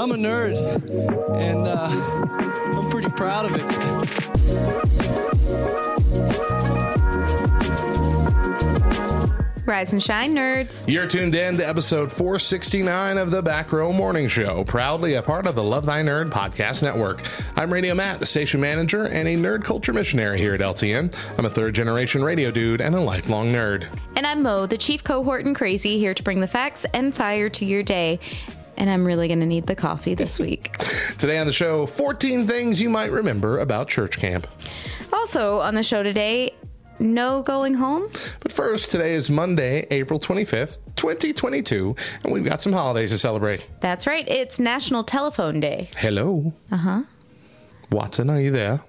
I'm a nerd, and uh, I'm pretty proud of it. Rise and shine, nerds. You're tuned in to episode 469 of the Back Row Morning Show, proudly a part of the Love Thy Nerd podcast network. I'm Radio Matt, the station manager and a nerd culture missionary here at LTN. I'm a third generation radio dude and a lifelong nerd. And I'm Mo, the chief cohort and crazy, here to bring the facts and fire to your day. And I'm really going to need the coffee this week. Today on the show, 14 things you might remember about church camp. also, on the show today, no going home. But first, today is Monday, April 25th, 2022, and we've got some holidays to celebrate. That's right, it's National Telephone Day. Hello. Uh huh. Watson, are you there?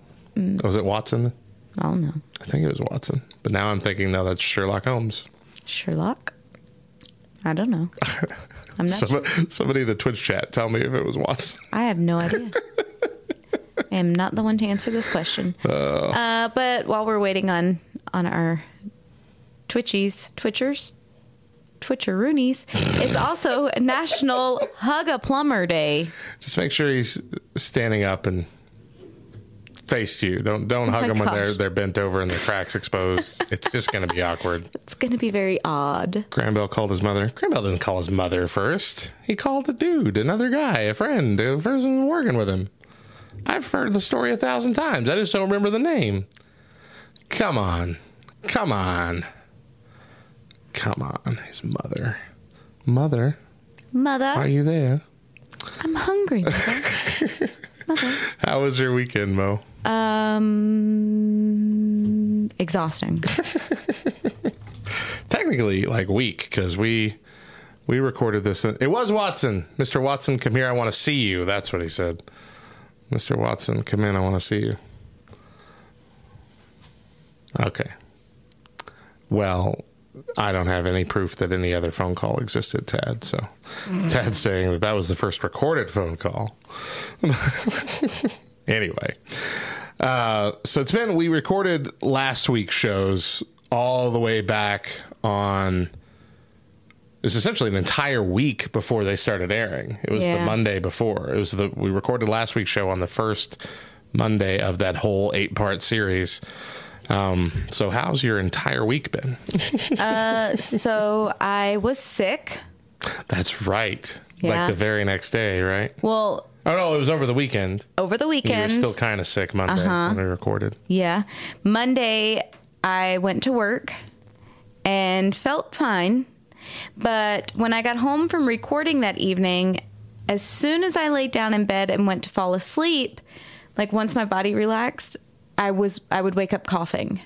Was it Watson? Oh no. I think it was Watson. But now I'm thinking, no, that's Sherlock Holmes. Sherlock? I don't know. I'm not sure. Somebody, in the Twitch chat, tell me if it was Watson. I have no idea. I am not the one to answer this question. Uh, but while we're waiting on on our Twitchies, Twitchers, Twitcheroonies, it's also National Hug a Plumber Day. Just make sure he's standing up and face you. Don't don't oh hug Oh my them when they're they're bent over and their cracks exposed. it's just going to be awkward. It's going to be very odd. Graham Bell called his mother. Graham Bell didn't call his mother first. He called a dude, another guy, a friend, a person working with him. I've heard the story a thousand times. I just don't remember the name. Come on. Come on. Come on. His mother. Mother, Mother, are you there? I'm hungry. Mother. Mother. How was your weekend, Mo? Um, exhausting. Technically, like week, because we we recorded this. It was Watson. Mr. Watson, come here. I want to see you. That's what he said. Mr. Watson, come in. I want to see you. Okay. Well, I don't have any proof that any other phone call existed, Tad. So Tad's saying that that was the first recorded phone call. anyway, uh, so it's been, we recorded last week's shows all the way back on. It was essentially an entire week before they started airing. It was the Monday before. It was the we recorded last week's show on the first Monday of that whole eight part series. Um, so how's your entire week been? so I was sick. That's right. Yeah. Like the very next day, right? Well, Oh no, it was over the weekend. over the weekend. You were still kind of sick Monday Uh-huh. when we recorded. Yeah. Monday, I went to work and felt fine. But when I got home from recording that evening, as soon as I laid down in bed and went to fall asleep, like once my body relaxed, I was I would wake up coughing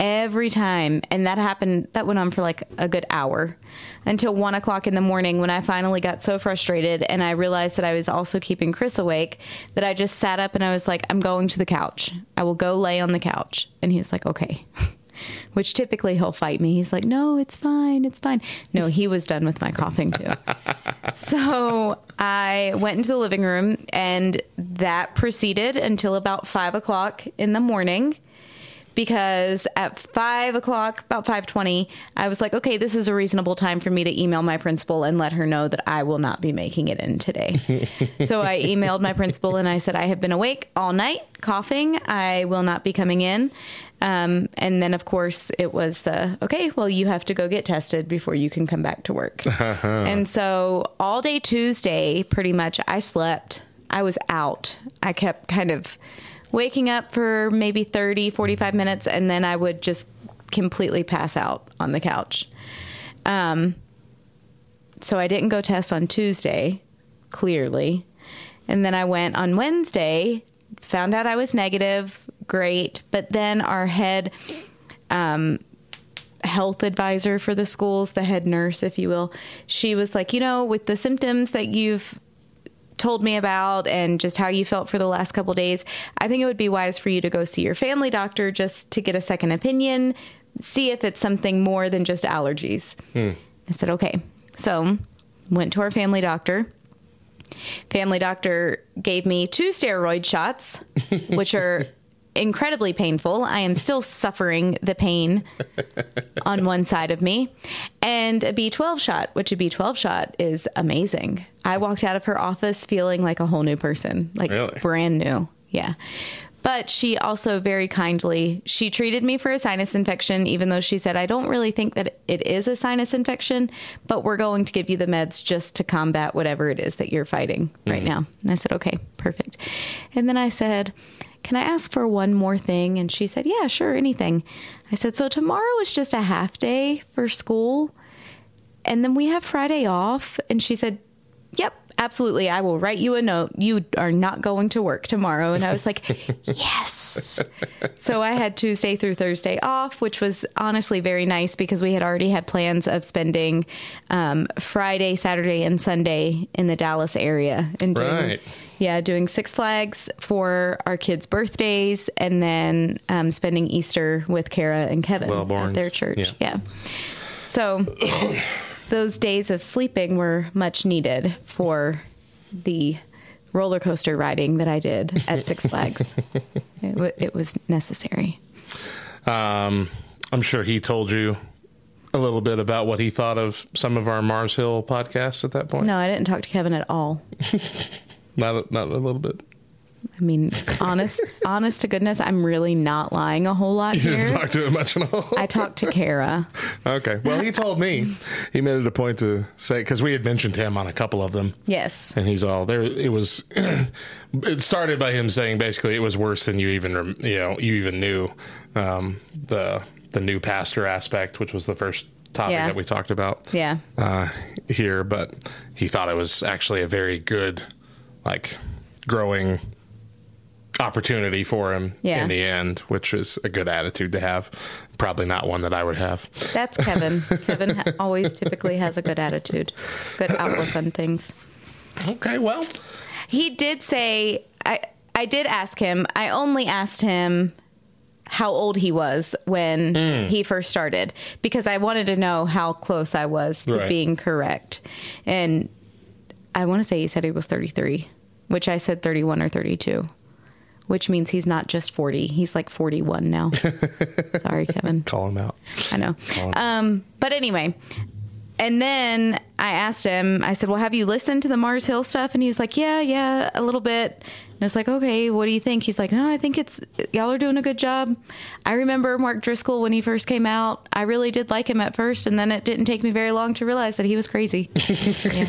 every time, and that happened. That went on for like a good hour until one o'clock in the morning when I finally got so frustrated and I realized that I was also keeping Chris awake that I just sat up and I was like, "I'm going to the couch. I will go lay on the couch." And he was like, "Okay." Which typically he'll fight me. He's like, "No, it's fine. It's fine." No, he was done with my coughing too. so I went into the living room, and that proceeded until about five o'clock in the morning because at five o'clock, about five twenty, I was like, okay, this is a reasonable time for me to email my principal and let her know that I will not be making it in today. so I emailed my principal and I said, I have been awake all night, coughing. I will not be coming in. Um, and then, of course, it was the okay. Well, you have to go get tested before you can come back to work. and so all day Tuesday, pretty much, I slept. I was out. I kept kind of waking up for maybe 30, 45 minutes, and then I would just completely pass out on the couch. Um, so I didn't go test on Tuesday, clearly. And then I went on Wednesday, found out I was negative, great. But then our head um, health advisor for the schools, the head nurse, if you will, she was like, you know, with the symptoms that you've told me about and just how you felt for the last couple days, I think it would be wise for you to go see your family doctor just to get a second opinion, see if it's something more than just allergies. Hmm. I said, okay. So went to our family doctor. Family doctor gave me two steroid shots, which are incredibly painful. I am still suffering the pain on one side of me, and a B12 shot, which a B12 shot is amazing. I walked out of her office feeling like a whole new person, like Really? brand new. Yeah. But she also very kindly she treated me for a sinus infection even though she said I don't really think that it is a sinus infection, but we're going to give you the meds just to combat whatever it is that you're fighting right mm-hmm. now. And I said, "Okay, perfect." And then I said, "Can I ask for one more thing?" And she said, "Yeah, sure, anything." I said, "So tomorrow is just a half day for school, and then we have Friday off." And she said, Yep, absolutely. I will write you a note. You are not going to work tomorrow. And I was like, yes. So I had Tuesday through Thursday off, which was honestly very nice because we had already had plans of spending um, Friday, Saturday, and Sunday in the Dallas area. And doing, Right. Yeah, doing Six Flags for our kids' birthdays and then um, spending Easter with Kara and Kevin Wellborns. at their church. Yeah. yeah. So those days of sleeping were much needed for the roller coaster riding that I did at Six Flags. it, w- it was necessary. Um, I'm sure he told you a little bit about what he thought of some of our Mars Hill podcasts at that point. No, I didn't talk to Kevin at all. Not a, not a little bit. I mean, honest, honest to goodness, I'm really not lying a whole lot You didn't talk to him much at all. I talked to Kara. okay. Well, he told me he made it a point to say because we had mentioned him on a couple of them. Yes. and he's all there. It was. it started by him saying basically it was worse than you even you know you even knew. Um, the the new pastor aspect, which was the first topic Yeah. that we talked about. Yeah. Uh, here, but he thought it was actually a very good, like, growing opportunity for him Yeah. in the end, which is a good attitude to have. Probably not one that I would have. That's Kevin. Kevin ha- always typically has a good attitude, good outlook on things. Okay, well, He did say I I did ask him. I only asked him how old he was when Hmm. he first started because I wanted to know how close I was to Right. being correct. And I want to say he said he was 33, which I said 31 or 32. Which means he's not just 40. He's like 41 now. Sorry, Kevin. call him out. I know. Um, but anyway, and then I asked him, I said, Well, have you listened to the Mars Hill stuff? And he's like, Yeah, yeah, a little bit. And I was like, Okay, what do you think? He's like, No, I think it's, y'all are doing a good job. I remember Mark Driscoll when he first came out. I really did like him at first, and then it didn't take me very long to realize that he was crazy. yeah.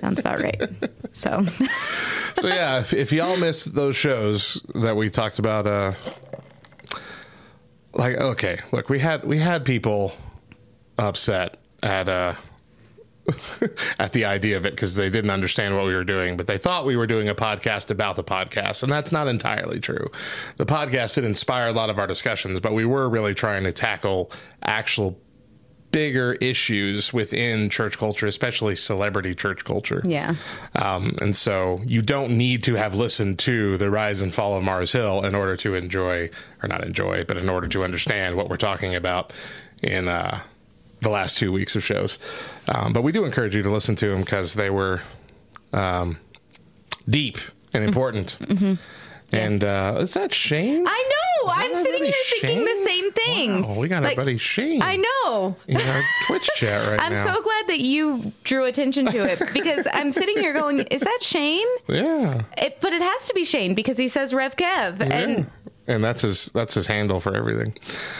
Sounds about right. So, so yeah, if, if y'all missed those shows that we talked about, uh, like okay, look, we had we had people upset at uh at the idea of it because they didn't understand what we were doing, but they thought we were doing a podcast about the podcast, and that's not entirely true. The podcast did inspire a lot of our discussions, but we were really trying to tackle actual bigger issues within church culture, especially celebrity church culture. yeah. Um, and so you don't need to have listened to the rise and fall of Mars Hill in order to enjoy, or not enjoy, but in order to understand what we're talking about in uh, the last two weeks of shows. Um, but we do encourage you to listen to them because they were um, deep and important. And uh, is that Shane? I know. I'm sitting here thinking Shane? the same thing. Wow, we got Like, our buddy Shane I know. in our Twitch chat right now. I'm so glad that you drew attention to it because I'm sitting here going, "Is that Shane?" yeah. It, but it has to be Shane because he says Rev Kev, yeah. And that's his that's his handle for everything.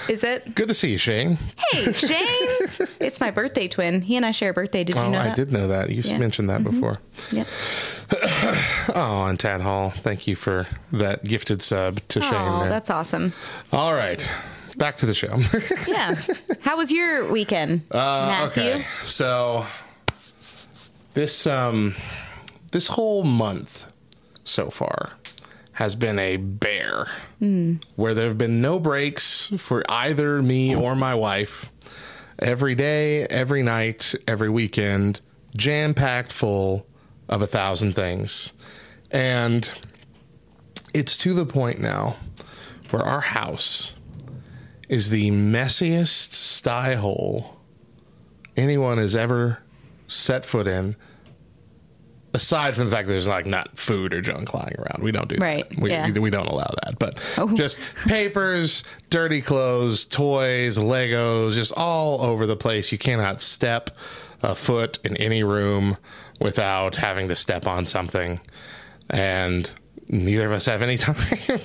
is it? Good to see you, Shane. Hey, Shane! it's my birthday twin. He and I share a birthday. Did you Oh, know I that? did know that. You Yeah. mentioned that before. Yep. Oh, and Tad Hall, thank you for that gifted sub to Shane. Oh, there. that's awesome. All right, back to the show. Yeah. How was your weekend, uh, Matthew? okay, so this um this whole month so far has been a bear hmm. where there have been no breaks for either me or my wife. Every day, every night, every weekend, jam packed full of a thousand things. And it's to the point now where our house is the messiest sty hole anyone has ever set foot in. Aside from the fact that there's like not food or junk lying around, we don't do Right, that. We, yeah. we, don't allow that. But Oh. just papers, dirty clothes, toys, Legos, just all over the place. You cannot step a foot in any room without having to step on something. And neither of us have any time.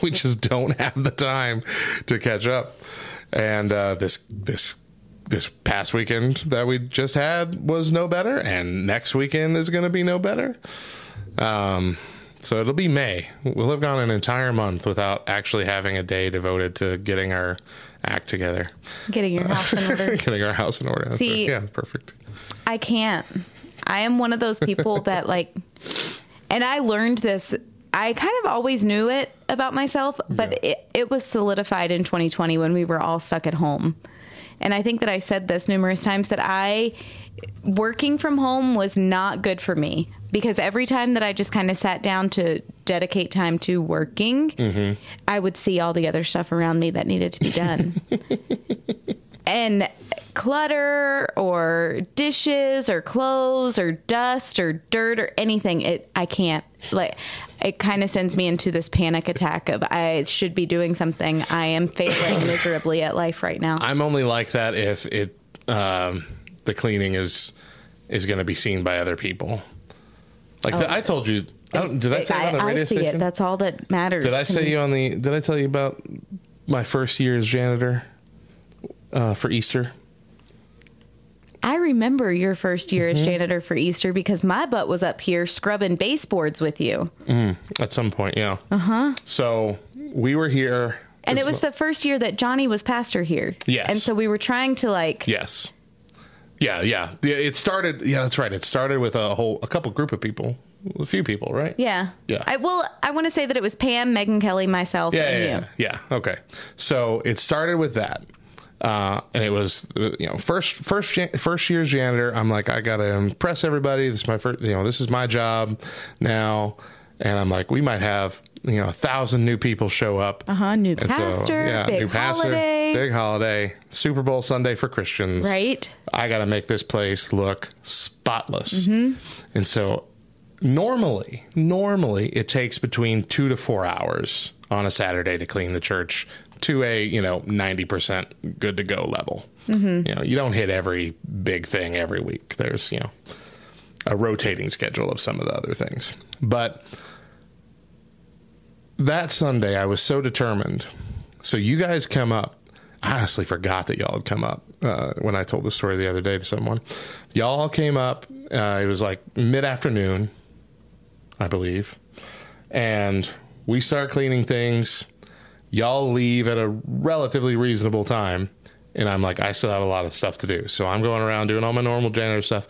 we just don't have the time to catch up. And uh, this this this past weekend that we just had was no better, and next weekend is going to be no better. Um, so it'll be May. We'll have gone an entire month without actually having a day devoted to getting our act together, Getting your house in order. getting our house in order. That's See- right. yeah, perfect. I can't. I am one of those people that like, and I learned this. I kind of always knew it about myself, but Yeah. it, it was solidified in 2020 when we were all stuck at home. And I think that I said this numerous times that I, working from home was not good for me because every time that I just kind of sat down to dedicate time to working, mm-hmm. I would see all the other stuff around me that needed to be done. and clutter or dishes or clothes or dust or dirt or anything it i can't like it kind of sends me into this panic attack of i should be doing something i am failing miserably at life right now I'm only like that if it um, the cleaning is is going to be seen by other people. Like the, I told you, I don't, did I say it on the Oh. I, see station? it that's all that matters Did I say me. you on the? Did I tell you about my first year as janitor uh, for Easter? i remember your first year Mm-hmm. as janitor for easter because my butt was up here scrubbing baseboards with you At some point, yeah. Uh huh. So we were here, and it was the first year that johnny was pastor here Yes. and so we were trying to like yes, yeah, yeah. Yeah, It started. Yeah, that's right. It started with a whole, a couple group of people, a few people, right? Yeah. Yeah. I well, I want to say that it was Pam, Megan Kelly, myself, Yeah, and yeah, you. yeah, yeah. Okay. So it started with that. Uh, and it was, you know, first, first, first year's janitor. I'm like, I gotta impress everybody. This is my first, you know, this is my job now. And I'm like, we might have, you know, a thousand new people show up. Uh huh. New And so, pastor, big holiday, big holiday, Super Bowl Sunday for Christians. right? I got to make this place look spotless. Mm-hmm. And so normally, normally it takes between 2 to 4 hours on a Saturday to clean the church to a, you know, 90% good to go level. Mm-hmm. You know, you don't hit every big thing every week. There's, you know, a rotating schedule of some of the other things. But that Sunday, I was so determined. So you guys come up. I honestly forgot that y'all had come up uh, when I told the story the other day to someone. Y'all came up. Uh, it was like mid afternoon, I believe, and we start cleaning things. Y'all leave at a relatively reasonable time. And I'm like, I still have a lot of stuff to do. So I'm going around doing all my normal janitor stuff.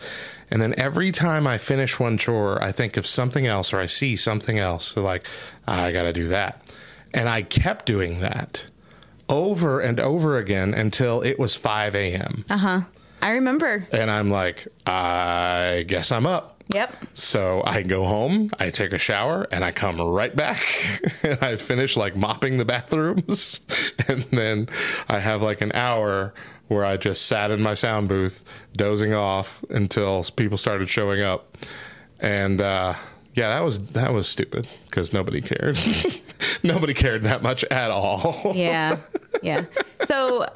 And then every time I finish one chore, I think of something else or I see something else. So, like, I got to do that. And I kept doing that over and over again until it was 5 a.m. Uh huh. I remember. And I'm like, I guess I'm up. Yep. So I go home, I take a shower, and I come right back and I finish like mopping the bathrooms. And then I have like an hour where I just sat in my sound booth dozing off until people started showing up. And uh, yeah, that was that was stupid because nobody cared. nobody cared that much at all. Yeah. Yeah. So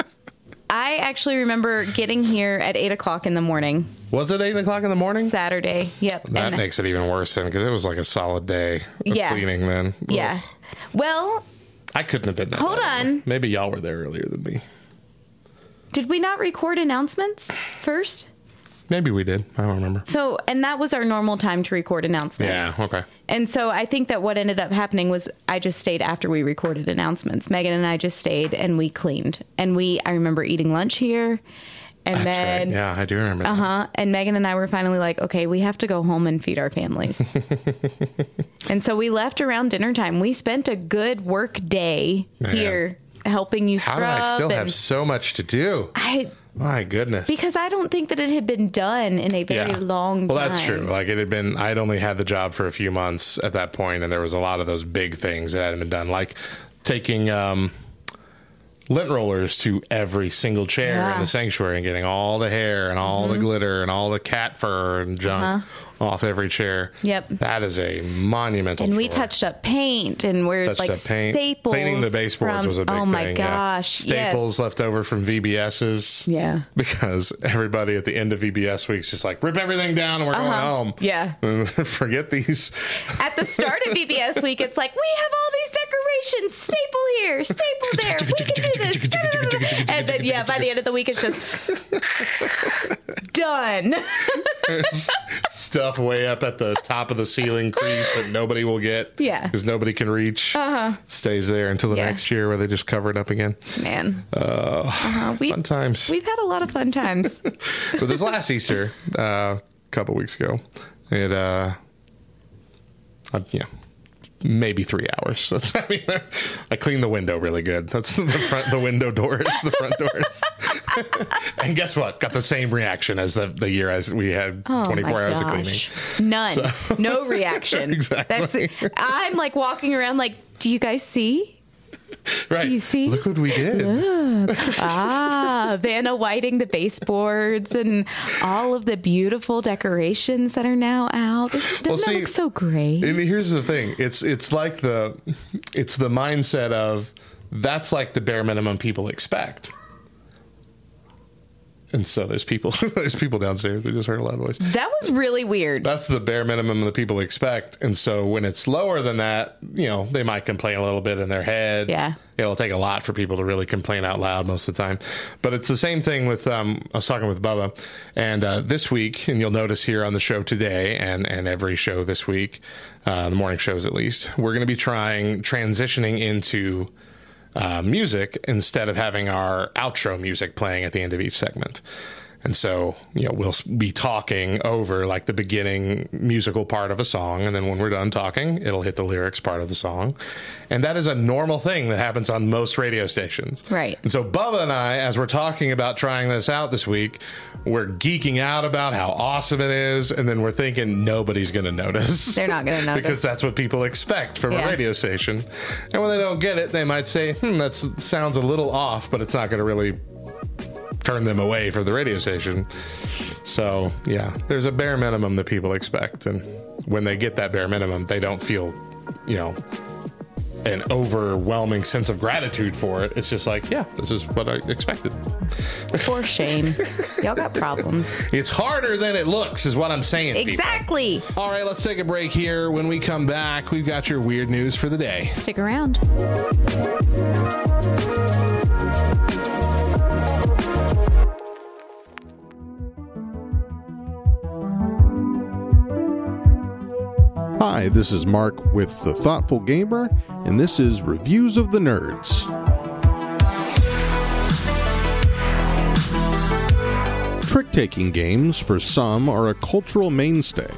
I actually remember getting here at eight o'clock in the morning, Was it eight o'clock in the morning? Saturday. Yep. That And- makes it even worse then because it was like a solid day of Yeah. cleaning then. yeah. Well, I couldn't have been that. Hold on. Maybe y'all were there earlier than me. did we not record announcements first? Maybe we did. I don't remember. So, and that was our normal time to record announcements. Yeah. Okay. And so I think that what ended up happening was I just stayed after we recorded announcements. Megan and I just stayed and we cleaned. And we, I remember eating lunch here. And That's then, right. Yeah, I do remember. uh huh. And Megan and I were finally like, okay, we have to go home and feed our families. and so we left around dinner time. We spent a good work day Man. here helping you How scrub. do I still have so much to do? I, My goodness. because I don't think that it had been done in a very long well, time. that's true. Like it had been, I'd only had the job for a few months at that point, and there was a lot of those big things that hadn't been done, like taking um, lint rollers to every single chair Yeah. Mm-hmm. in the sanctuary and getting all the hair and all the glitter and all the cat fur and junk off every chair. Yep. That is a monumental. And we touched up paint and we're Touched like paint. staples. Painting the baseboards from- was a big thing. oh thing. my yeah. gosh! Staples left over from VBS's. Yeah. Because everybody at the end of VBS week's just like, rip everything down and we're going Uh-huh. home. Yeah. Forget these. At the start of VBS week, it's like we have all these decorations. Staple here, staple there. We can do this. And then yeah, by the end of the week, it's just done. stuff way up at the top of the ceiling crease that nobody will get. Yeah. Because nobody can reach. Uh huh. Stays there until the Yeah. next year where they just cover it up again. Man. uh-huh. we, Fun times. We've had a lot of fun times. but this last Easter, uh, a couple weeks ago, it, uh, uh, yeah, maybe three hours. That's, I mean, I cleaned the window really good. That's the front, the window doors, the front doors. and guess what? Got the same reaction as the, the year as we had Oh 24 my hours of cleaning. gosh. None. No reaction. Exactly. That's I'm like walking around like, do you guys see? Right. Do you see? Look what we did. Ah, Vanna whiting the baseboards and all of the beautiful decorations that are now out. Doesn't Well, that look so great? And here's the thing: it's it's like the it's the mindset of that's like the bare minimum people expect. And so there's people there's people downstairs. We just heard a loud voice. that was really weird. That's the bare minimum that people expect. And so when it's lower than that, you know, they might complain a little bit in their head. Yeah. It'll take a lot for people to really complain out loud most of the time. But it's the same thing with, um, I was talking with Bubba, and uh, this week, and you'll notice here on the show today and, and every show this week, uh, the morning shows at least, we're going to be trying transitioning into uh, music instead of having our outro music playing at the end of each segment. And so, you know, we'll be talking over like the beginning musical part of a song. And then when we're done talking, it'll hit the lyrics part of the song. And that is a normal thing that happens on most radio stations. Right. And so, Bubba and I, as we're talking about trying this out this week, we're geeking out about how awesome it is. And then we're thinking nobody's going to notice. They're not gonna notice. because that's what people expect from Yeah. a radio station. And when they don't get it, they might say, hmm, that sounds a little off, but it's not going to really turn them away from the radio station. So, yeah, there's a bare minimum that people expect. And when they get that bare minimum, they don't feel, you know, an overwhelming sense of gratitude for it. It's just like, yeah, this is what I expected. For shame. Y'all got problems. It's harder than it looks, is what I'm saying. people. Exactly. All right, let's take a break here. When we come back, we've got your weird news for the day. Stick around. Hi, this is Mark with The Thoughtful Gamer, and this is Reviews of the Nerds. Trick taking games, for some, are a cultural mainstay.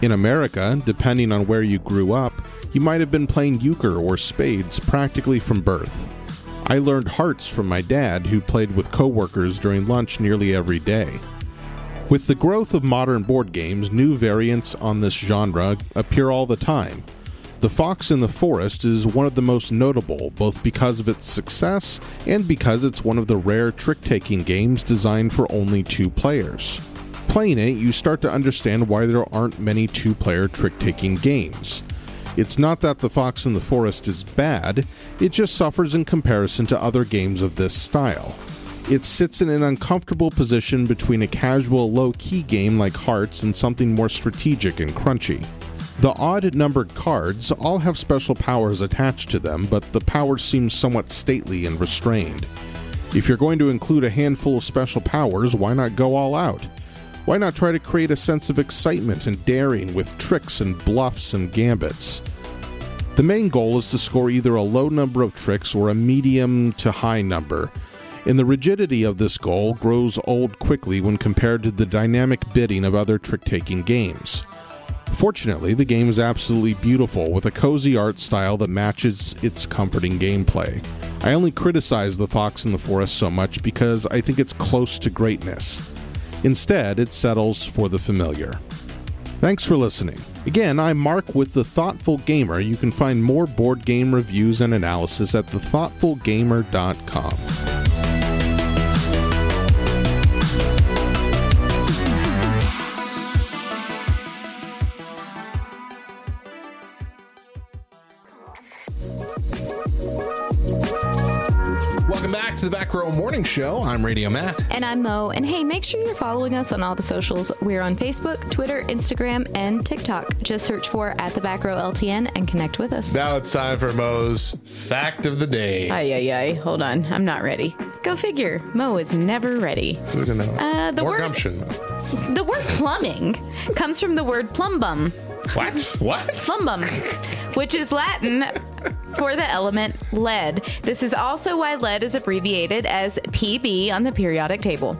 In America, depending on where you grew up, you might have been playing euchre or spades practically from birth. I learned hearts from my dad, who played with coworkers during lunch nearly every day. With the growth of modern board games, new variants on this genre appear all the time. The Fox in the Forest is one of the most notable, both because of its success and because it's one of the rare trick taking games designed for only two players. Playing it, you start to understand why there aren't many two player trick taking games. It's not that The Fox in the Forest is bad, it just suffers in comparison to other games of this style. It sits in an uncomfortable position between a casual low key game like Hearts and something more strategic and crunchy. The odd numbered cards all have special powers attached to them, but the powers seem somewhat stately and restrained. If you're going to include a handful of special powers, why not go all out? Why not try to create a sense of excitement and daring with tricks and bluffs and gambits? The main goal is to score either a low number of tricks or a medium to high number, and the rigidity of this goal grows old quickly when compared to the dynamic bidding of other trick taking games. Fortunately, the game is absolutely beautiful with a cozy art style that matches its comforting gameplay. I only criticize The Fox in the Forest so much because I think it's close to greatness. Instead, it settles for the familiar. Thanks for listening. Again, I'm Mark with The Thoughtful Gamer. You can find more board game reviews and analysis at thethoughtfulgamer.com. Morning Show. I'm Radio Matt. And I'm Mo. And hey, make sure you're following us on all the socials. We're on Facebook, Twitter, Instagram, and TikTok. Just search for at the back row LTN and connect with us. Now it's time for Mo's Fact of the Day. Ay, ay, ay. Hold on. I'm not ready. Go figure. Mo is never ready. Who to know? Uh, the More word- gumption. Mo. The word plumbing comes from the word plumbum. What? What? Plumbum, which is Latin for the element lead. This is also why lead is abbreviated as PB on the periodic table.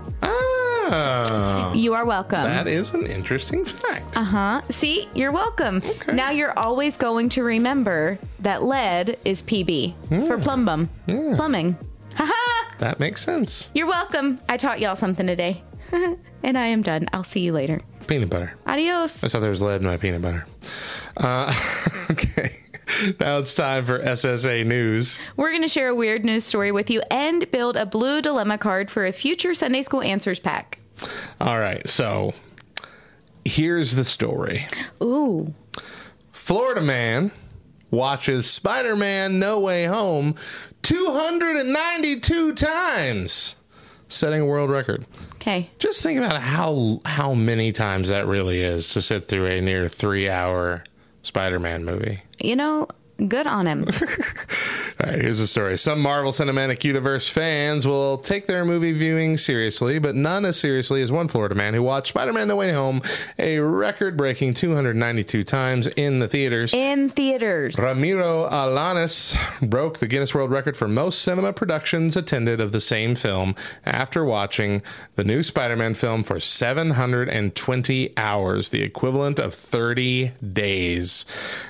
Ah, You are welcome. that is an interesting fact. Uh huh. See, you're welcome. Okay. Now you're always going to remember that lead is PB for plumbum. Plumbing. Haha! That makes sense. You're welcome. I taught y'all something today. and I am done. I'll see you later. Peanut butter. Adios. I thought there was lead in my peanut butter. Uh, okay. Now it's time for SSA News. We're going to share a weird news story with you and build a blue dilemma card for a future Sunday School Answers pack. All right. So here's the story Ooh. Florida man watches Spider Man No Way Home 292 times, setting a world record. Okay. Just think about how how many times that really is to sit through a near three hour Spider Man movie. You know, good on him. All right, here's the story. Some Marvel Cinematic Universe fans will take their movie viewing seriously, but none as seriously as one Florida man who watched Spider Man No Way Home a record breaking 292 times in the theaters. In theaters. Ramiro Alanis broke the Guinness World Record for most cinema productions attended of the same film after watching the new Spider Man film for 720 hours, the equivalent of 30 days,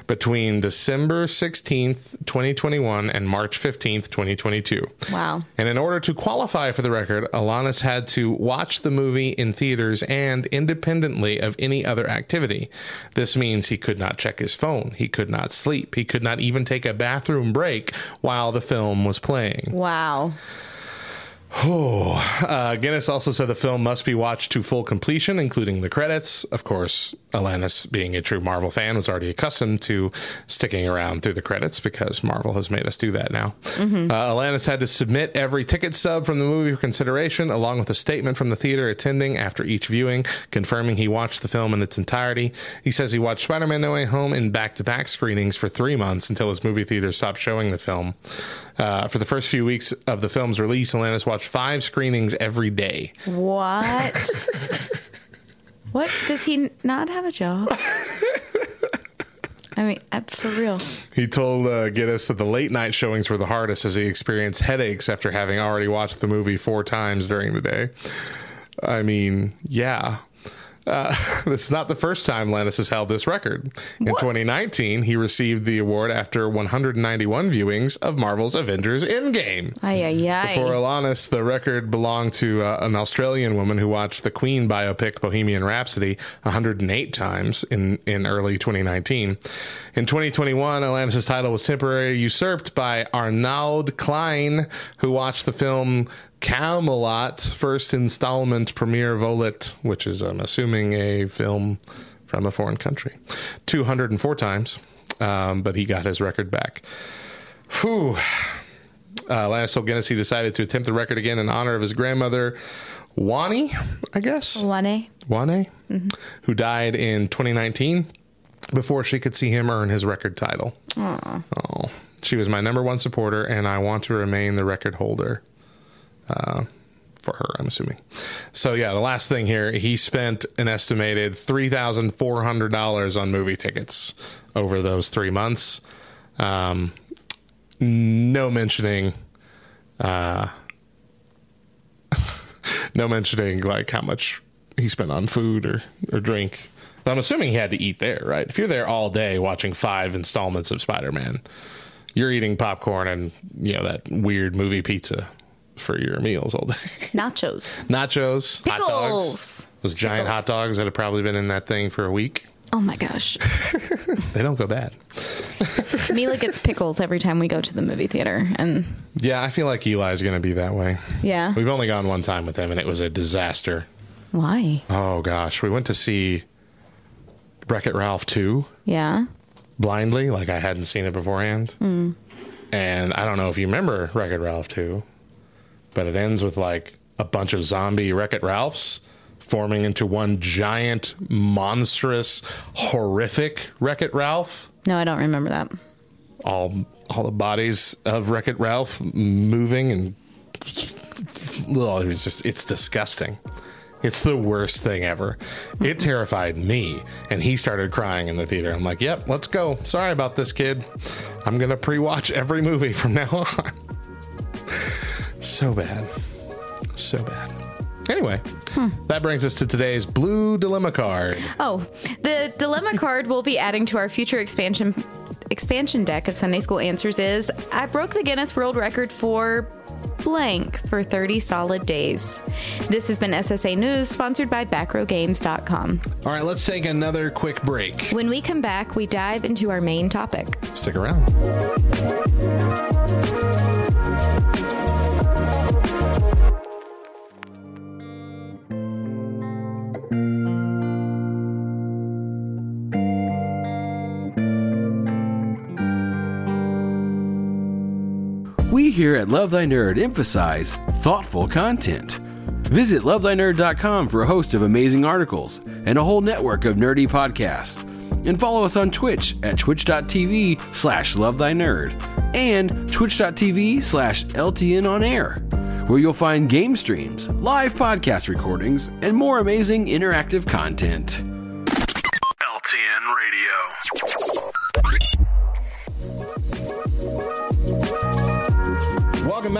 between December 16th, 2021 and March 15th, 2022. Wow. And in order to qualify for the record, Alanis had to watch the movie in theaters and independently of any other activity. This means he could not check his phone, he could not sleep, he could not even take a bathroom break while the film was playing. Wow. Oh, uh, Guinness also said the film must be watched to full completion, including the credits. Of course, Alanis, being a true Marvel fan, was already accustomed to sticking around through the credits because Marvel has made us do that now. Uh, Alanis had to submit every ticket stub from the movie for consideration, along with a statement from the theater attending after each viewing, confirming he watched the film in its entirety. He says he watched Spider Man No Way Home in back to back screenings for three months until his movie theater stopped showing the film. Uh, for the first few weeks of the film's release, Alanis watched five screenings every day. What? what? Does he not have a job? I mean, uh, for real. He told uh, Guinness that the late night showings were the hardest as he experienced headaches after having already watched the movie four times during the day. I mean, yeah. Uh, this is not the first time Alanis has held this record. In 2019, he received the award after 191 viewings of Marvel's Avengers Endgame. Ay, ay, ay. For Alanis, the record belonged to uh, an Australian woman who watched the Queen biopic Bohemian Rhapsody 108 times in, in early 2019. In 2021, Alanis' title was temporarily usurped by Arnaud Klein, who watched the film Kaamelott, first installment premiere volet, which is, I'm assuming, a film from a foreign country, 204 times, um, but he got his record back. Whew. Uh, Lance told Guinness he decided to attempt the record again in honor of his grandmother, Wani, I guess. One Wane, who died in 2019 before she could see him earn his record title. Oh, she was my number one supporter, and I want to remain the record holder uh, for her. I'm assuming. So yeah, the last thing here, he spent an estimated three thousand four hundred dollars on movie tickets over those three months. Um, no mentioning. Uh, no mentioning like how much he spent on food or, or drink. I'm assuming he had to eat there, right? If you're there all day watching five installments of Spider Man, you're eating popcorn and you know that weird movie pizza for your meals all day. Nachos. Nachos, hot dogs, those giant hot dogs that have probably been in that thing for a week. Oh my gosh. They don't go bad. Mila gets pickles every time we go to the movie theater. And Yeah, I feel like Eli's going to be that way. yeah. We've only gone one time with him, and it was a disaster. Why? Oh gosh, we went to see Wreck It Ralph two Yeah. blindly, like I hadn't seen it beforehand. Mm. And I don't know if you remember Wreck It Ralph two, but it ends with like a bunch of zombie Wreck It Ralphs forming into one giant, monstrous, horrific Wreck It Ralph. No, I don't remember that. All all the bodies of Wreck It Ralph moving and oh, it was just it's disgusting. It's the worst thing ever. It terrified me, and he started crying in the theater. I'm like, "Yep, let's go." Sorry about this, kid. I'm gonna pre-watch every movie from now on. so bad, so bad. Anyway, hmm. that brings us to today's blue dilemma card. Oh, the dilemma card we'll be adding to our future expansion expansion deck of Sunday School Answers is I broke the Guinness World Record for blank for 30 solid days. This has been SSA News, sponsored by BackrowGames.com. All right, let's take another quick break. When we come back, we dive into our main topic. Stick around. At Love Thy Nerd emphasize thoughtful content. Visit lovethynerd.com for a host of amazing articles and a whole network of nerdy podcasts. And follow us on Twitch at twitch.tv slash lovethynerd and twitch.tv slash LTN on air, where you'll find game streams, live podcast recordings, and more amazing interactive content.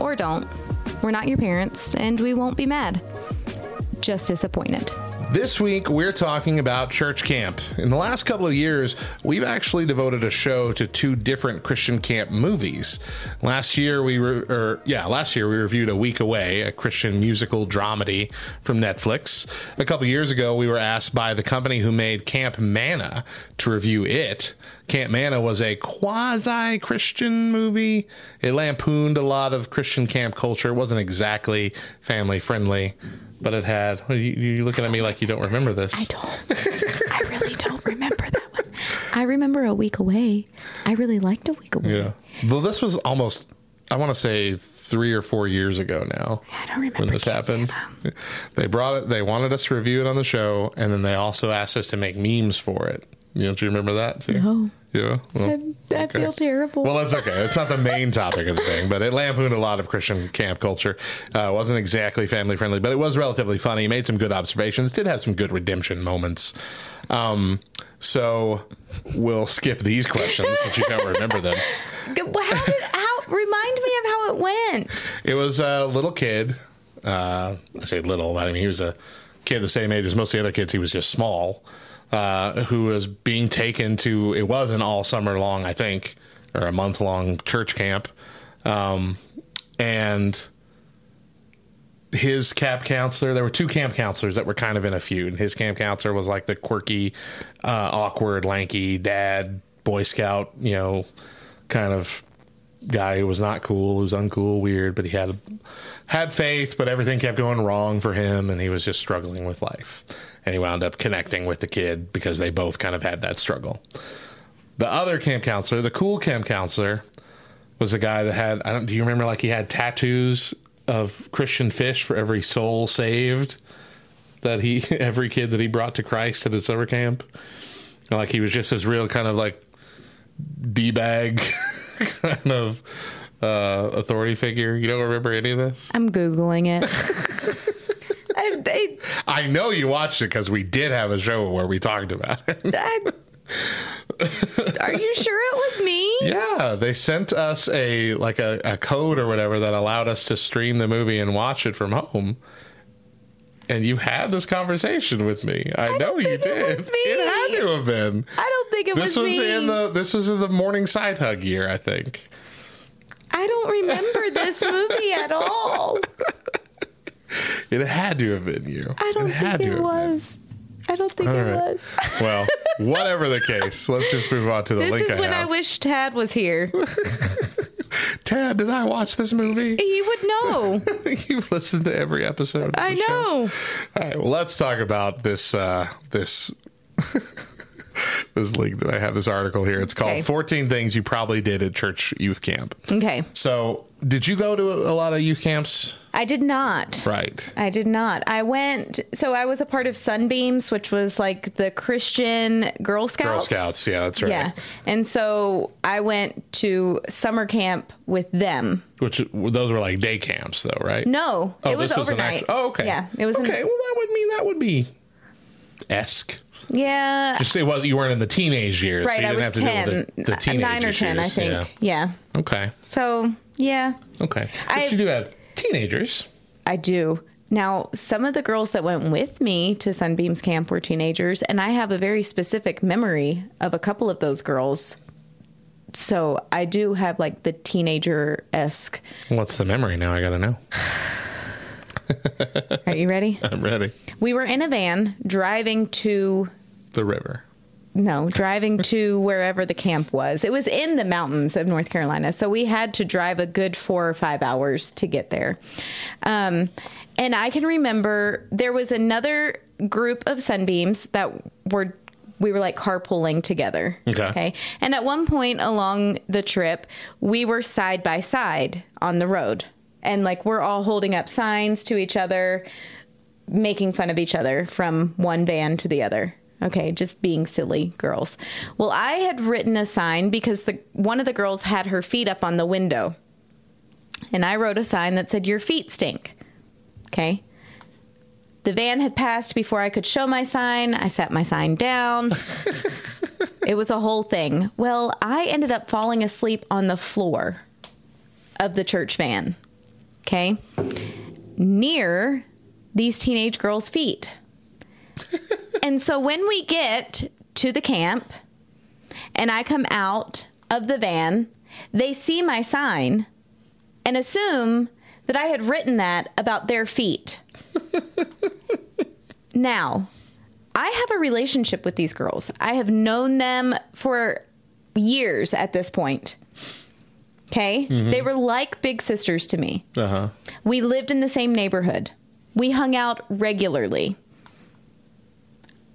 Or don't. We're not your parents, and we won't be mad. Just disappointed. This week, we're talking about church camp. In the last couple of years, we've actually devoted a show to two different Christian camp movies. Last year, we re- or yeah, last year we reviewed A Week Away, a Christian musical dramedy from Netflix. A couple years ago, we were asked by the company who made Camp Manna to review it. Camp Manna was a quasi Christian movie. It lampooned a lot of Christian camp culture. It wasn't exactly family friendly but it had. You, you looking at me like you don't remember this? I don't. I really don't remember that one. I remember a week away. I really liked a week away. Yeah. Well, this was almost. I want to say three or four years ago now. I don't remember when this happened. Um, they brought it. They wanted us to review it on the show, and then they also asked us to make memes for it. You don't you remember that too? No. Yeah. Well, I, I feel terrible. Well, that's okay. It's not the main topic of the thing, but it lampooned a lot of Christian camp culture. Uh, it wasn't exactly family friendly, but it was relatively funny. Made some good observations. Did have some good redemption moments. Um, so we'll skip these questions since you don't remember them. How did, how, remind me of how it went. It was a little kid. Uh, I say little, I mean he was a kid the same age as most of the other kids. He was just small. Uh, who was being taken to it was an all summer long, I think, or a month long church camp, um, and his camp counselor. There were two camp counselors that were kind of in a feud. And his camp counselor was like the quirky, uh, awkward, lanky dad, Boy Scout, you know, kind of guy who was not cool, who was uncool, weird, but he had had faith, but everything kept going wrong for him, and he was just struggling with life. And he wound up connecting with the kid because they both kind of had that struggle. The other camp counselor, the cool camp counselor, was a guy that had I don't do you remember like he had tattoos of Christian fish for every soul saved that he every kid that he brought to Christ at his summer camp. Like he was just this real kind of like d bag kind of uh, authority figure? You don't remember any of this? I'm Googling it. I, I know you watched it because we did have a show where we talked about it. I, are you sure it was me? Yeah, they sent us a like a, a code or whatever that allowed us to stream the movie and watch it from home. And you had this conversation with me. I, know you it did. was me. It had to have been. I don't think it This was was me. in the this was in the morning side hug year, I think. I don't remember this movie at all. It had to have been you. I don't it think to it have been. was. I don't think All it right. was. Well, whatever the case, let's just move on to the This link is I when I wish Tad was here. Tad, did I watch this movie? He would know. You've listened to every episode. Of I the show. know. All right, well, let's talk about this. Uh, this. this link that I have this article here. It's called Okay. 14 Things You Probably Did at Church Youth Camp. Okay. So, did you go to a lot of youth camps? I did not. Right. I did not. I went, so I was a part of Sunbeams, which was like the Christian Girl Scouts. Girl Scouts. Yeah, that's right. Yeah. And so I went to summer camp with them. Which those were like day camps, though, right? No, Oh, it was this was an overnight. actual- oh, okay. Yeah, it was. an- Okay, well, that would mean that would be esque. yeah. Just it was you weren't in the teenage years, right. so you I didn't was have to deal 10. with the, the nine or 10, I think. Yeah. Yeah. Okay. So, yeah, Okay. But I- you do have teenagers. I do. Now, some of the girls that went with me to Sunbeams camp were teenagers, and I have a very specific memory of a couple of those girls. So I do have like the teenager esque. What's the memory now? I got to know. Are you ready? I'm ready. We were in a van driving to The river. No, driving to wherever the camp was. It was in the mountains of North Carolina. So we had to drive a good four or five hours to get there. Um, and I can remember there was another group of sunbeams that were. We were like carpooling together. Okay. And at one point along the trip, we were side by side on the road. And like we're all holding up signs to each other, making fun of each other from one van to the other. Okay, just being silly girls. Well, I had written a sign because the one of the girls had her feet up on the window. And I wrote a sign that said your feet stink. Okay? The van had passed before I could show my sign. I sat my sign down. it was a whole thing. Well, I ended up falling asleep on the floor of the church van. Okay? Near these teenage girls' feet. and so when we get to the camp and I come out of the van, they see my sign and assume that I had written that about their feet. now, I have a relationship with these girls. I have known them for years at this point. Okay? They were like big sisters to me. Uh huh. We lived in the same neighborhood. We hung out regularly.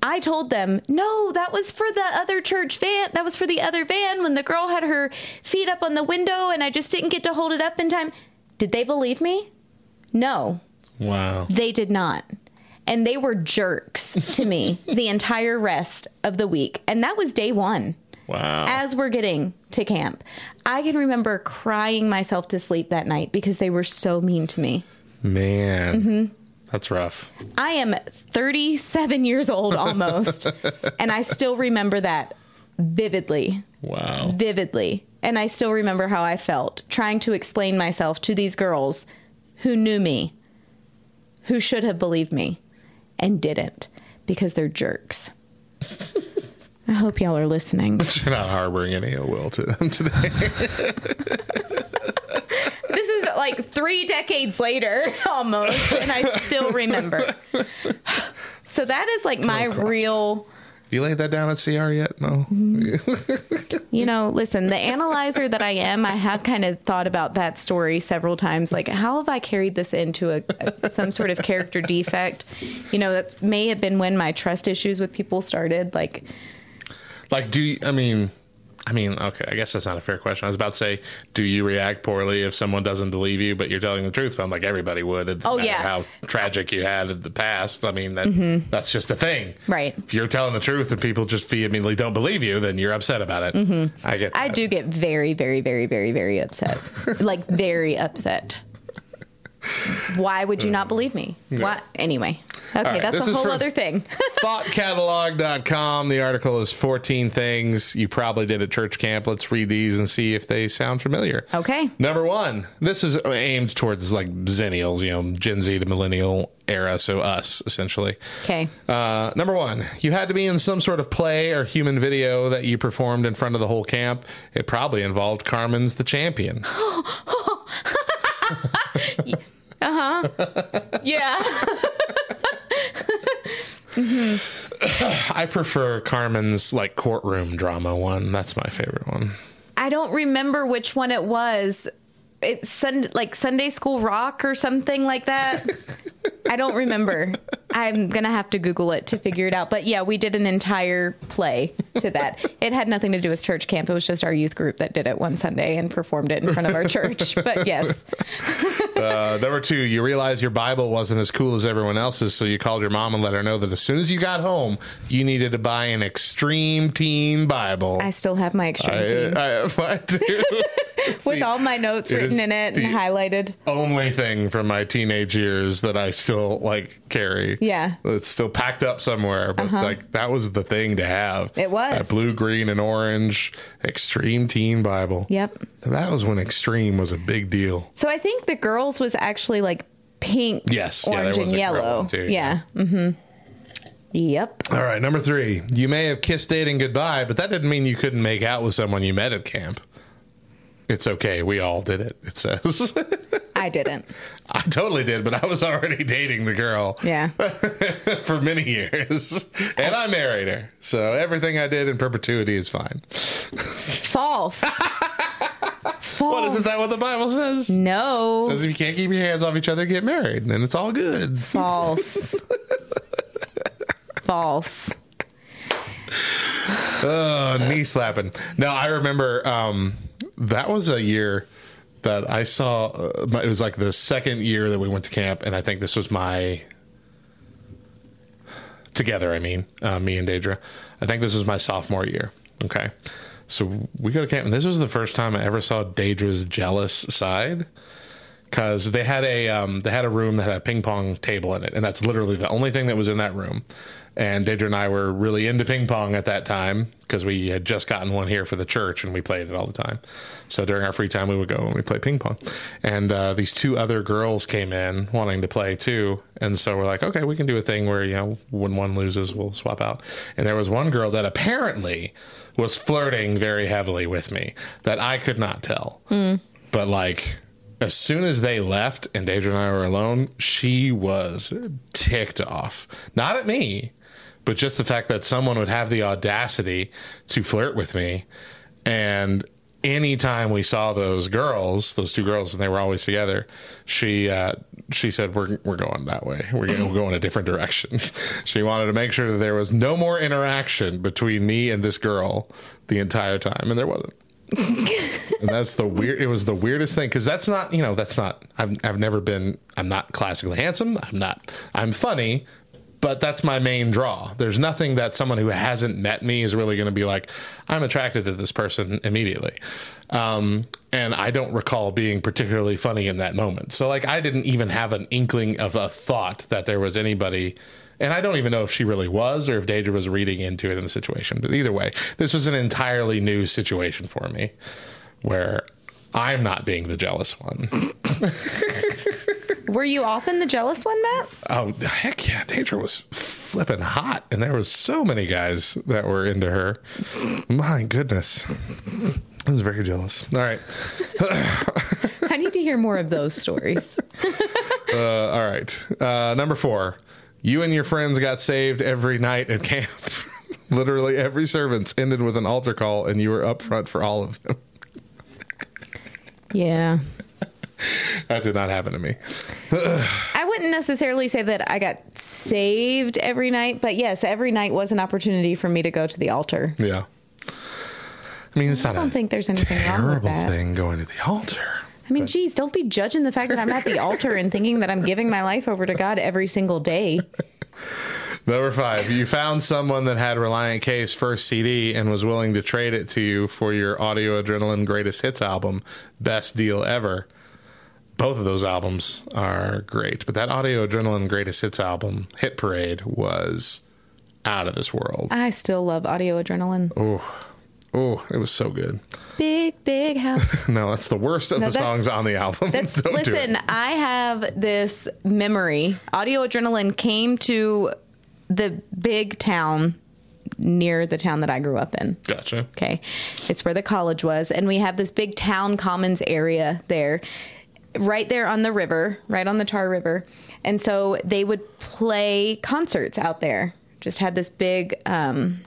I told them, no, that was for the other church van. That was for the other van when the girl had her feet up on the window and I just didn't get to hold it up in time. Did they believe me? No, Wow. they did not. And they were jerks to me the entire rest of the week. And that was day one Wow. as we're getting to camp. I can remember crying myself to sleep that night because they were so mean to me. Man. Mm-hmm. That's rough. I am 37 years old almost, and I still remember that vividly, Wow. vividly. And I still remember how I felt trying to explain myself to these girls who knew me, who should have believed me, and didn't because they're jerks. I hope y'all are listening. You're not harboring any ill will to them today. Like three decades later almost, and I still remember. So that is like my real. you laid that down at CR yet? No. You know, listen, the analyzer that I am, I have kind of thought about that story several times. Like, how have I carried this into a, a some sort of character defect? You know, that may have been when my trust issues with people started. Like, Like, do you, I mean, I mean, okay, I guess that's not a fair question. I was about to say, do you react poorly if someone doesn't believe you, but you're telling the truth? But I'm like, everybody would. It Oh, yeah. How tragic you had in the past. I mean, that that's just a thing. Right. If you're telling the truth and people just vehemently don't believe you, then you're upset about it. Mm-hmm. I get. I do get very, very, very, very, very upset. like very upset. Why would you not believe me? What? Anyway. Okay, right, that's a whole other thing. thoughtcatalog.com. The article is 14 things you probably did at church camp. Let's read these and see if they sound familiar. Okay. Number one, this is aimed towards like zennials, you know, Gen Z to millennial era, so us essentially. Okay. Uh, number one, you had to be in some sort of play or human video that you performed in front of the whole camp. It probably involved Carmen's the Champion. Yeah. Hmm. I prefer Carmen's like courtroom drama one. That's my favorite one. I don't remember which one it was. It's sun, like Sunday School Rock or something like that. I don't remember. I'm going to have to Google it to figure it out. But yeah, we did an entire play to that. It had nothing to do with church camp. It was just our youth group that did it one Sunday and performed it in front of our church. But yes. Uh, number two, you realized your Bible wasn't as cool as everyone else's, so you called your mom and let her know that as soon as you got home, you needed to buy an extreme teen Bible. I still have my extreme I, team I, I do. with all my notes it written in it and highlighted. only thing from my teenage years that I still like carry. Yeah. Uh-huh. It's still packed up somewhere, but like that was the thing to have. It was. That blue, green, and orange Extreme Teen Bible. Yep. That was when Extreme was a big deal. So I think the girls was actually like pink, Yes, orange, was and yellow. too, yeah. Mm-hmm. Yep. All right, number three. You may have kissed dating goodbye, but that didn't mean you couldn't make out with someone you met at camp. It's okay. We all did it, it says. I didn't. I totally did, but I was already dating the girl. Yeah. for many years. And I married her. So everything I did in perpetuity is fine. False. False. What is, is that what the Bible says? No. says if you can't keep your hands off each other, get married, and then it's all good. False. False. Oh, knee slapping. No, I remember um, that was a year that I saw. Uh, it was like the second year that we went to camp, and I think this was my together. I mean, uh, me and Deidre. I think this was my sophomore year. Okay, so we go to camp, and this was the first time I ever saw Deidre's jealous side because they had a um, they had a room that had a ping pong table in it, and that's literally the only thing that was in that room. And Deidre and I were really into ping pong at that time because we had just gotten one here for the church, and we played it all the time. So during our free time, we would go and we play ping pong. And uh, these two other girls came in wanting to play too, and so we're like, okay, we can do a thing where you know when one loses, we'll swap out. And there was one girl that apparently was flirting very heavily with me that I could not tell, but like as soon as they left and Deidre and I were alone, she was ticked off. Not at me, but just the fact that someone would have the audacity to flirt with me. And anytime we saw those girls, those two girls, and they were always together, she uh, she said, "We're we're going that way. We're going to go in a different direction." she wanted to make sure that there was no more interaction between me and this girl the entire time, and there wasn't and that's the weird it was the weirdest thing because that's not you know that's not I've, I've never been i'm not classically handsome i'm not i'm funny but that's my main draw there's nothing that someone who hasn't met me is really going to be like i'm attracted to this person immediately um, and i don't recall being particularly funny in that moment so like i didn't even have an inkling of a thought that there was anybody and I don't even know if she really was or if Deidre was reading into it in the situation. But either way, this was an entirely new situation for me where I'm not being the jealous one. Were you often the jealous one, Matt? Oh, heck yeah. Deidre was flipping hot. And there was so many guys that were into her. My goodness. I was very jealous. All right. I need to hear more of those stories. Uh, all right. Uh, number four. You and your friends got saved every night at camp. Literally every service ended with an altar call, and you were up front for all of them. Yeah. That did not happen to me. I wouldn't necessarily say that I got saved every night, but yes, every night was an opportunity for me to go to the altar. Yeah. I mean, it's not I don't a think there's anything wrong with terrible that. thing going to the altar. I mean, geez, don't be judging the fact that I'm at the altar and thinking that I'm giving my life over to God every single day. Number five, you found someone that had Relient K's first CD and was willing to trade it to you for your Audio Adrenaline Greatest Hits album. Best deal ever. Both of those albums are great, but that Audio Adrenaline Greatest Hits album, Hit Parade, was out of this world. I still love audio adrenaline. Oh, oh, it was so good. Big, big house. No, that's the worst of No, the songs on the album. Listen. I have this memory. Audio Adrenaline came to the big town near the town that I grew up in. Gotcha. Okay, it's where the college was, and we have this big town commons area there, right there on the river, right on the Tar River, and so they would play concerts out there. Just had this big, um,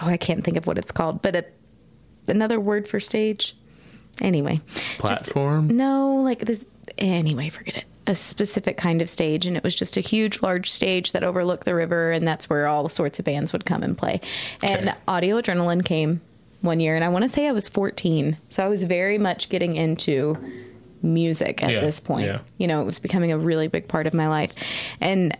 oh, I can't think of what it's called, but a, another word for stage. Anyway, Platform? no, like this. Anyway, forget it. A specific kind of stage, and it was just a huge, large stage that overlooked the river, and that's where all sorts of bands would come and play. And Audio Adrenaline came one year, and I want to say I was 14, so I was very much getting into music at Yeah, this point. yeah. You know, it was becoming a really big part of my life, and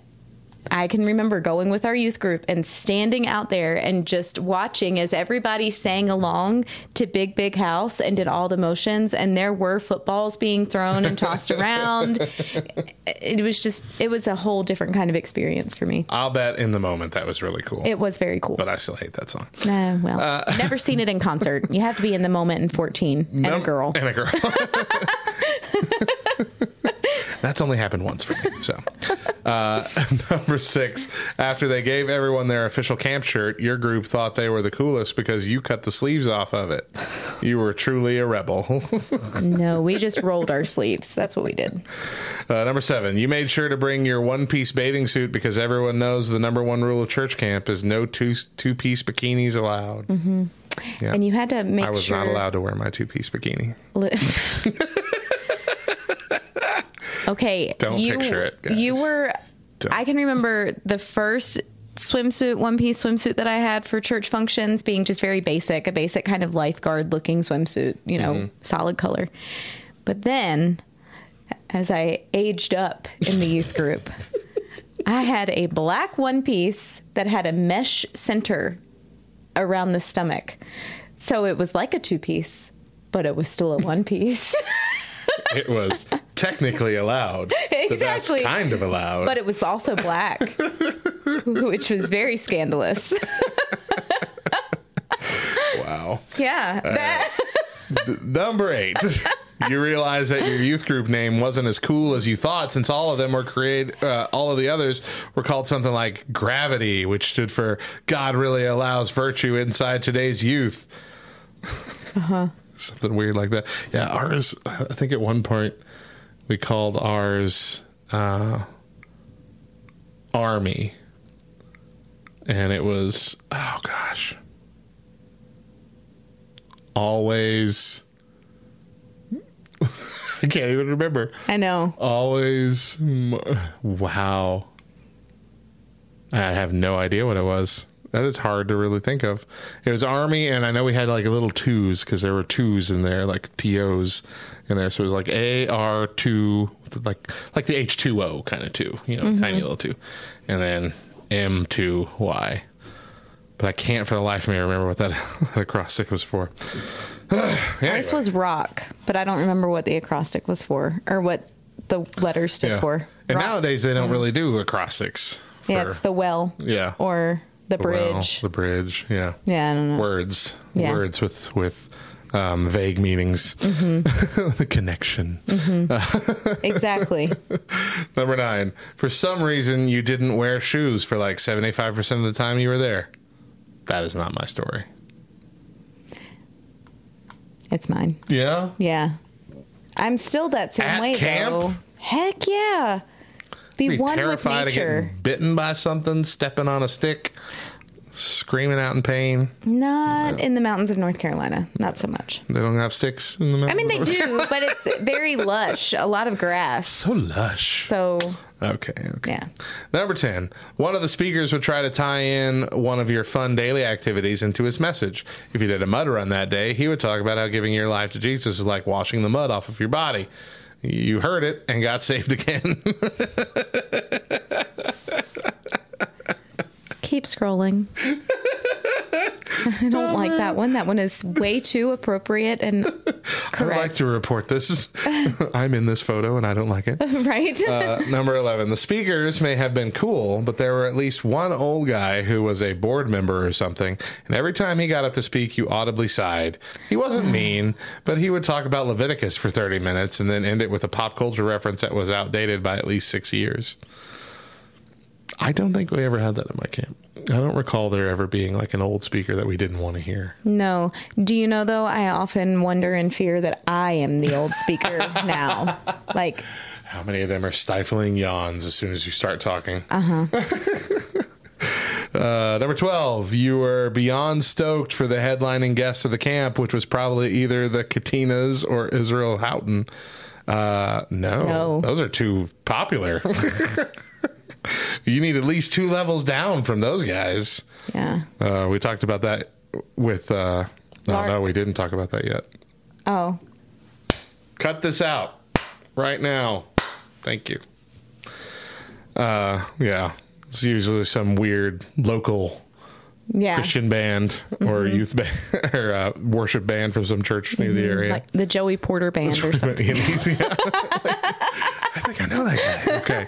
I can remember going with our youth group and standing out there and just watching as everybody sang along to Big Big House and did all the motions. And there were footballs being thrown and tossed around. It was just, it was a whole different kind of experience for me. I'll bet in the moment that was really cool. It was very cool. but I still hate that song. Nah, well, uh, never seen it in concert. You have to be in the moment and 14 and a girl. And a girl. That's only happened once for me. So, uh, number six, after they gave everyone their official camp shirt, your group thought they were the coolest because you cut the sleeves off of it. You were truly a rebel. No, we just rolled our sleeves. That's what we did. Uh, number seven, you made sure to bring your one piece bathing suit because everyone knows the number one rule of church camp is no two two piece bikinis allowed. Yeah. And you had to make I was sure. not allowed to wear my two piece bikini. Okay. Don't you, picture it, guys. You were. Don't. I can remember the first swimsuit, one piece swimsuit that I had for church functions being just very basic, a basic kind of lifeguard looking swimsuit, you know, Mm-hmm. solid color. But then, as I aged up in the youth group, I had a black one piece that had a mesh center around the stomach. So it was like a two piece, but it was still a one piece. It was technically allowed. Exactly. kind of allowed. but it was also black, which was very scandalous. wow. yeah. that- Number eight. You realize that your youth group name wasn't as cool as you thought, since all of them were created. Uh, all of the others were called something like Gravity, which stood for God really allows virtue inside today's youth. Uh-huh. Something weird like that. Yeah, ours. I think at one point we called ours uh, Army, and it was oh gosh, always. I can't even remember. I know. Always. Wow. I have no idea what it was. That is hard to really think of. It was Army, and I know we had like a little twos because there were twos in there, like TOs in there. So it was like AR two, like like the H two O kind of two, you know, mm-hmm. tiny little two, and then M two Y. But I can't for the life of me remember what that, that acrostic was for. Ours Anyway. was rock, but I don't remember what the acrostic was for or what the letters stood Yeah. for. And Rock. nowadays they don't mm-hmm. really do acrostics. For, yeah, it's the well. Yeah. Or the the well, bridge. the bridge. Yeah. yeah, I don't know. Words. Yeah. Words with with um, vague meanings. Mm-hmm. the connection. Exactly. Number nine. For some reason, you didn't wear shoes for like seventy five percent of the time you were there. That is not my story. it's mine. Yeah. Yeah. I'm still that same At way camp? though. Heck yeah. Be, Be one with terrified of nature. getting bitten by something, stepping on a stick. screaming out in pain. Not in the mountains of North Carolina. Not so much. They don't have sticks in the mountains. I mean, they do, but it's very lush. A lot of grass. So lush. So Okay. Okay. yeah. Number 10. One of the speakers would try to tie in one of your fun daily activities into his message. If you did a mud run that day, he would talk about how giving your life to Jesus is like washing the mud off of your body. You heard it and got saved again. Keep scrolling. I don't like that one. That one is way too appropriate and I would like to report this. I'm in this photo and I don't like it. right? Uh, number 11. The speakers may have been cool, but there were at least one old guy who was a board member or something. And every time he got up to speak, you audibly sighed. He wasn't mean, but he would talk about Leviticus for 30 minutes and then end it with a pop culture reference that was outdated by at least six years. I don't think we ever had that in my camp. I don't recall there ever being like an old speaker that we didn't want to hear. no. Do you know though? I often wonder and fear that I am the old speaker now. Like, How many of them are stifling yawns as soon as you start talking? uh huh. Uh, number 12, you were beyond stoked for the headlining guest of the camp, which was probably either the Katinas or Israel Houghton. Uh, no, No. those are too popular. you need at least two levels down from those guys. Yeah. Uh, we talked about that with. Uh, no, no, we didn't talk about that yet. Oh. Cut this out right now. Thank you. Uh, yeah, it's usually some weird local Yeah. Christian band or youth band or uh, worship band from some church near the area. Like the Joey Porter band or something. Yeah. I think I know that guy. Okay.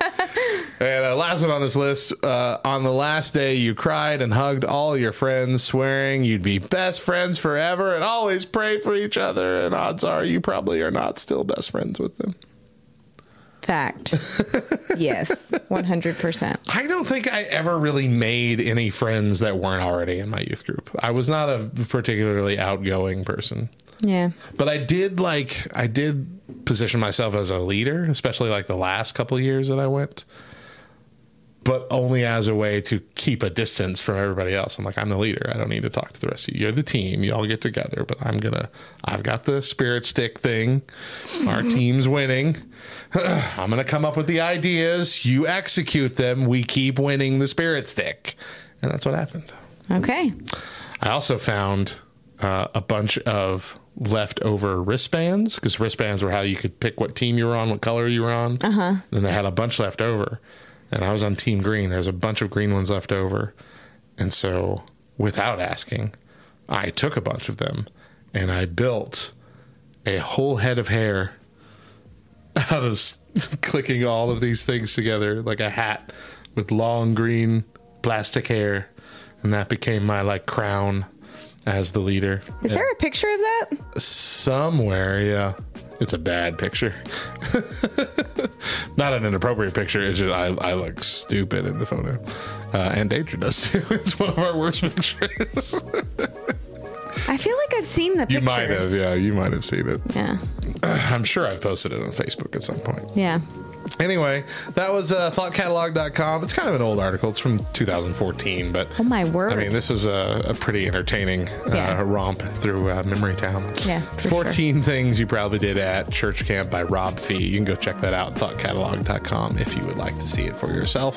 And uh, last one on this list uh, on the last day, you cried and hugged all your friends, swearing you'd be best friends forever and always pray for each other. And odds are you probably are not still best friends with them. Fact. yes. 100%. I don't think I ever really made any friends that weren't already in my youth group. I was not a particularly outgoing person. Yeah. But I did like I did position myself as a leader, especially like the last couple years that I went. But only as a way to keep a distance from everybody else. I'm like, I'm the leader. I don't need to talk to the rest of you. You're the team. You all get together. But I'm gonna. I've got the spirit stick thing. Our team's winning. I'm gonna come up with the ideas. You execute them. We keep winning the spirit stick, and that's what happened. Okay. I also found uh, a bunch of leftover wristbands because wristbands were how you could pick what team you were on, what color you were on. Uh huh. Then they had a bunch left over, and I was on Team Green. There was a bunch of green ones left over, and so without asking, I took a bunch of them and I built a whole head of hair out of clicking all of these things together like a hat with long green plastic hair. And that became my like crown as the leader Is there a picture of that? somewhere yeah it's a bad picture not an inappropriate picture it's just i, I look stupid in the photo uh, and Deidre does too it's one of our worst pictures I feel like I've seen the picture. you might have yeah you might have seen it Yeah. i'm sure i've posted it on facebook at some point Yeah. Anyway, that was uh, thoughtcatalog.com. It's kind of an old article. It's from 2014, but Oh my word. I mean, this is a, a pretty entertaining uh, romp through uh, Memory Town. Yeah, for 14 things you probably did at church camp by Rob Fee. You can go check that out, thoughtcatalog.com, if you would like to see it for yourself.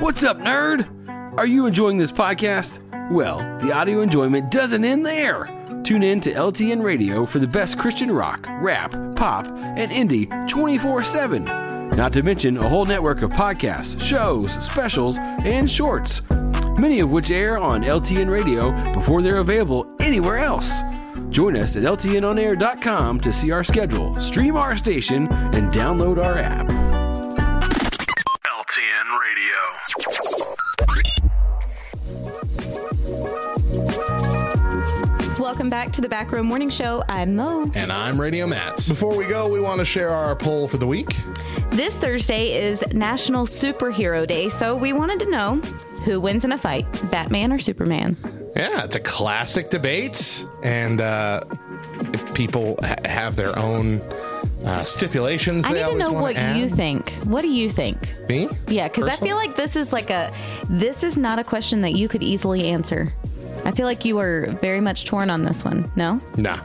What's up, nerd? Are you enjoying this podcast? Well, the audio enjoyment doesn't end there. Tune in to LTN Radio for the best Christian rock, rap, pop, and indie 24 7. Not to mention a whole network of podcasts, shows, specials, and shorts. many of which air on LTN Radio before they're available anywhere else. Join us at LTNOnAir.com to see our schedule, stream our station, and download our app. Welcome back to the Back Row Morning Show. I'm Mo. And I'm Radio Matt. Before we go, we want to share our poll for the week. This Thursday is National Superhero Day, so we wanted to know who wins in a fight, Batman or Superman? Yeah, it's a classic debate, and uh, people ha- have their own uh, stipulations. I they need to know what add. you think. What do you think? Me? Yeah, because I feel like this is like a this is not a question that you could easily answer. I feel like you are very much torn on this one. No, Nah,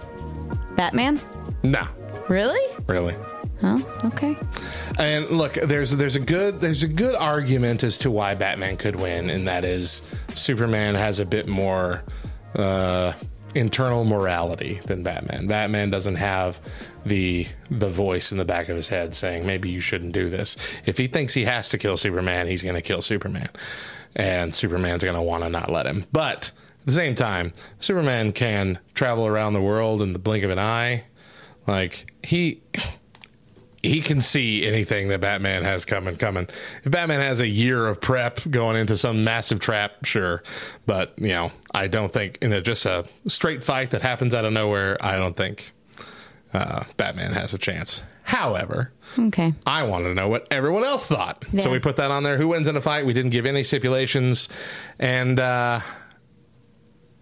Batman. nah, Really? really. Oh, okay. And look, there's there's a good there's a good argument as to why Batman could win, and that is Superman has a bit more uh, internal morality than Batman. Batman doesn't have the the voice in the back of his head saying maybe you shouldn't do this. If he thinks he has to kill Superman, he's going to kill Superman, and Superman's going to want to not let him. But at the same time, Superman can travel around the world in the blink of an eye. Like he he can see anything that Batman has coming coming. If Batman has a year of prep going into some massive trap, sure. But, you know, I don't think in a, just a straight fight that happens out of nowhere, I don't think uh, Batman has a chance. However, Okay. I wanted to know what everyone else thought. Yeah. So we put that on there. Who wins in a fight? We didn't give any stipulations. And uh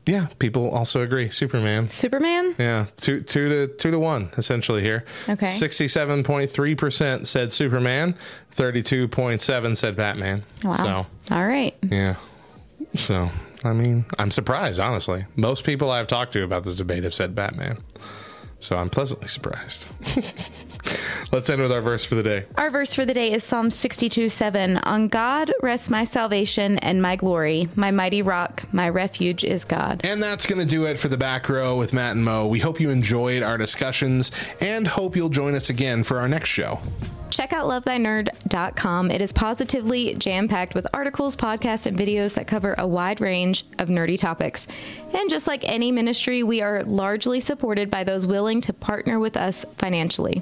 yeah, people also agree. Superman. Superman. Yeah, two two to two to one essentially here. Okay. Sixty-seven point three percent said Superman, thirty-two point seven said Batman. Wow. So, All right. Yeah. So I mean, I'm surprised honestly. Most people I've talked to about this debate have said Batman. So I'm pleasantly surprised. Let's end with our verse for the day. Our verse for the day is Psalm 62 7. On God rests my salvation and my glory. My mighty rock, my refuge is God. And that's going to do it for the back row with Matt and Mo. We hope you enjoyed our discussions and hope you'll join us again for our next show. Check out lovethynerd.com. It is positively jam packed with articles, podcasts, and videos that cover a wide range of nerdy topics. And just like any ministry, we are largely supported by those willing to partner with us financially.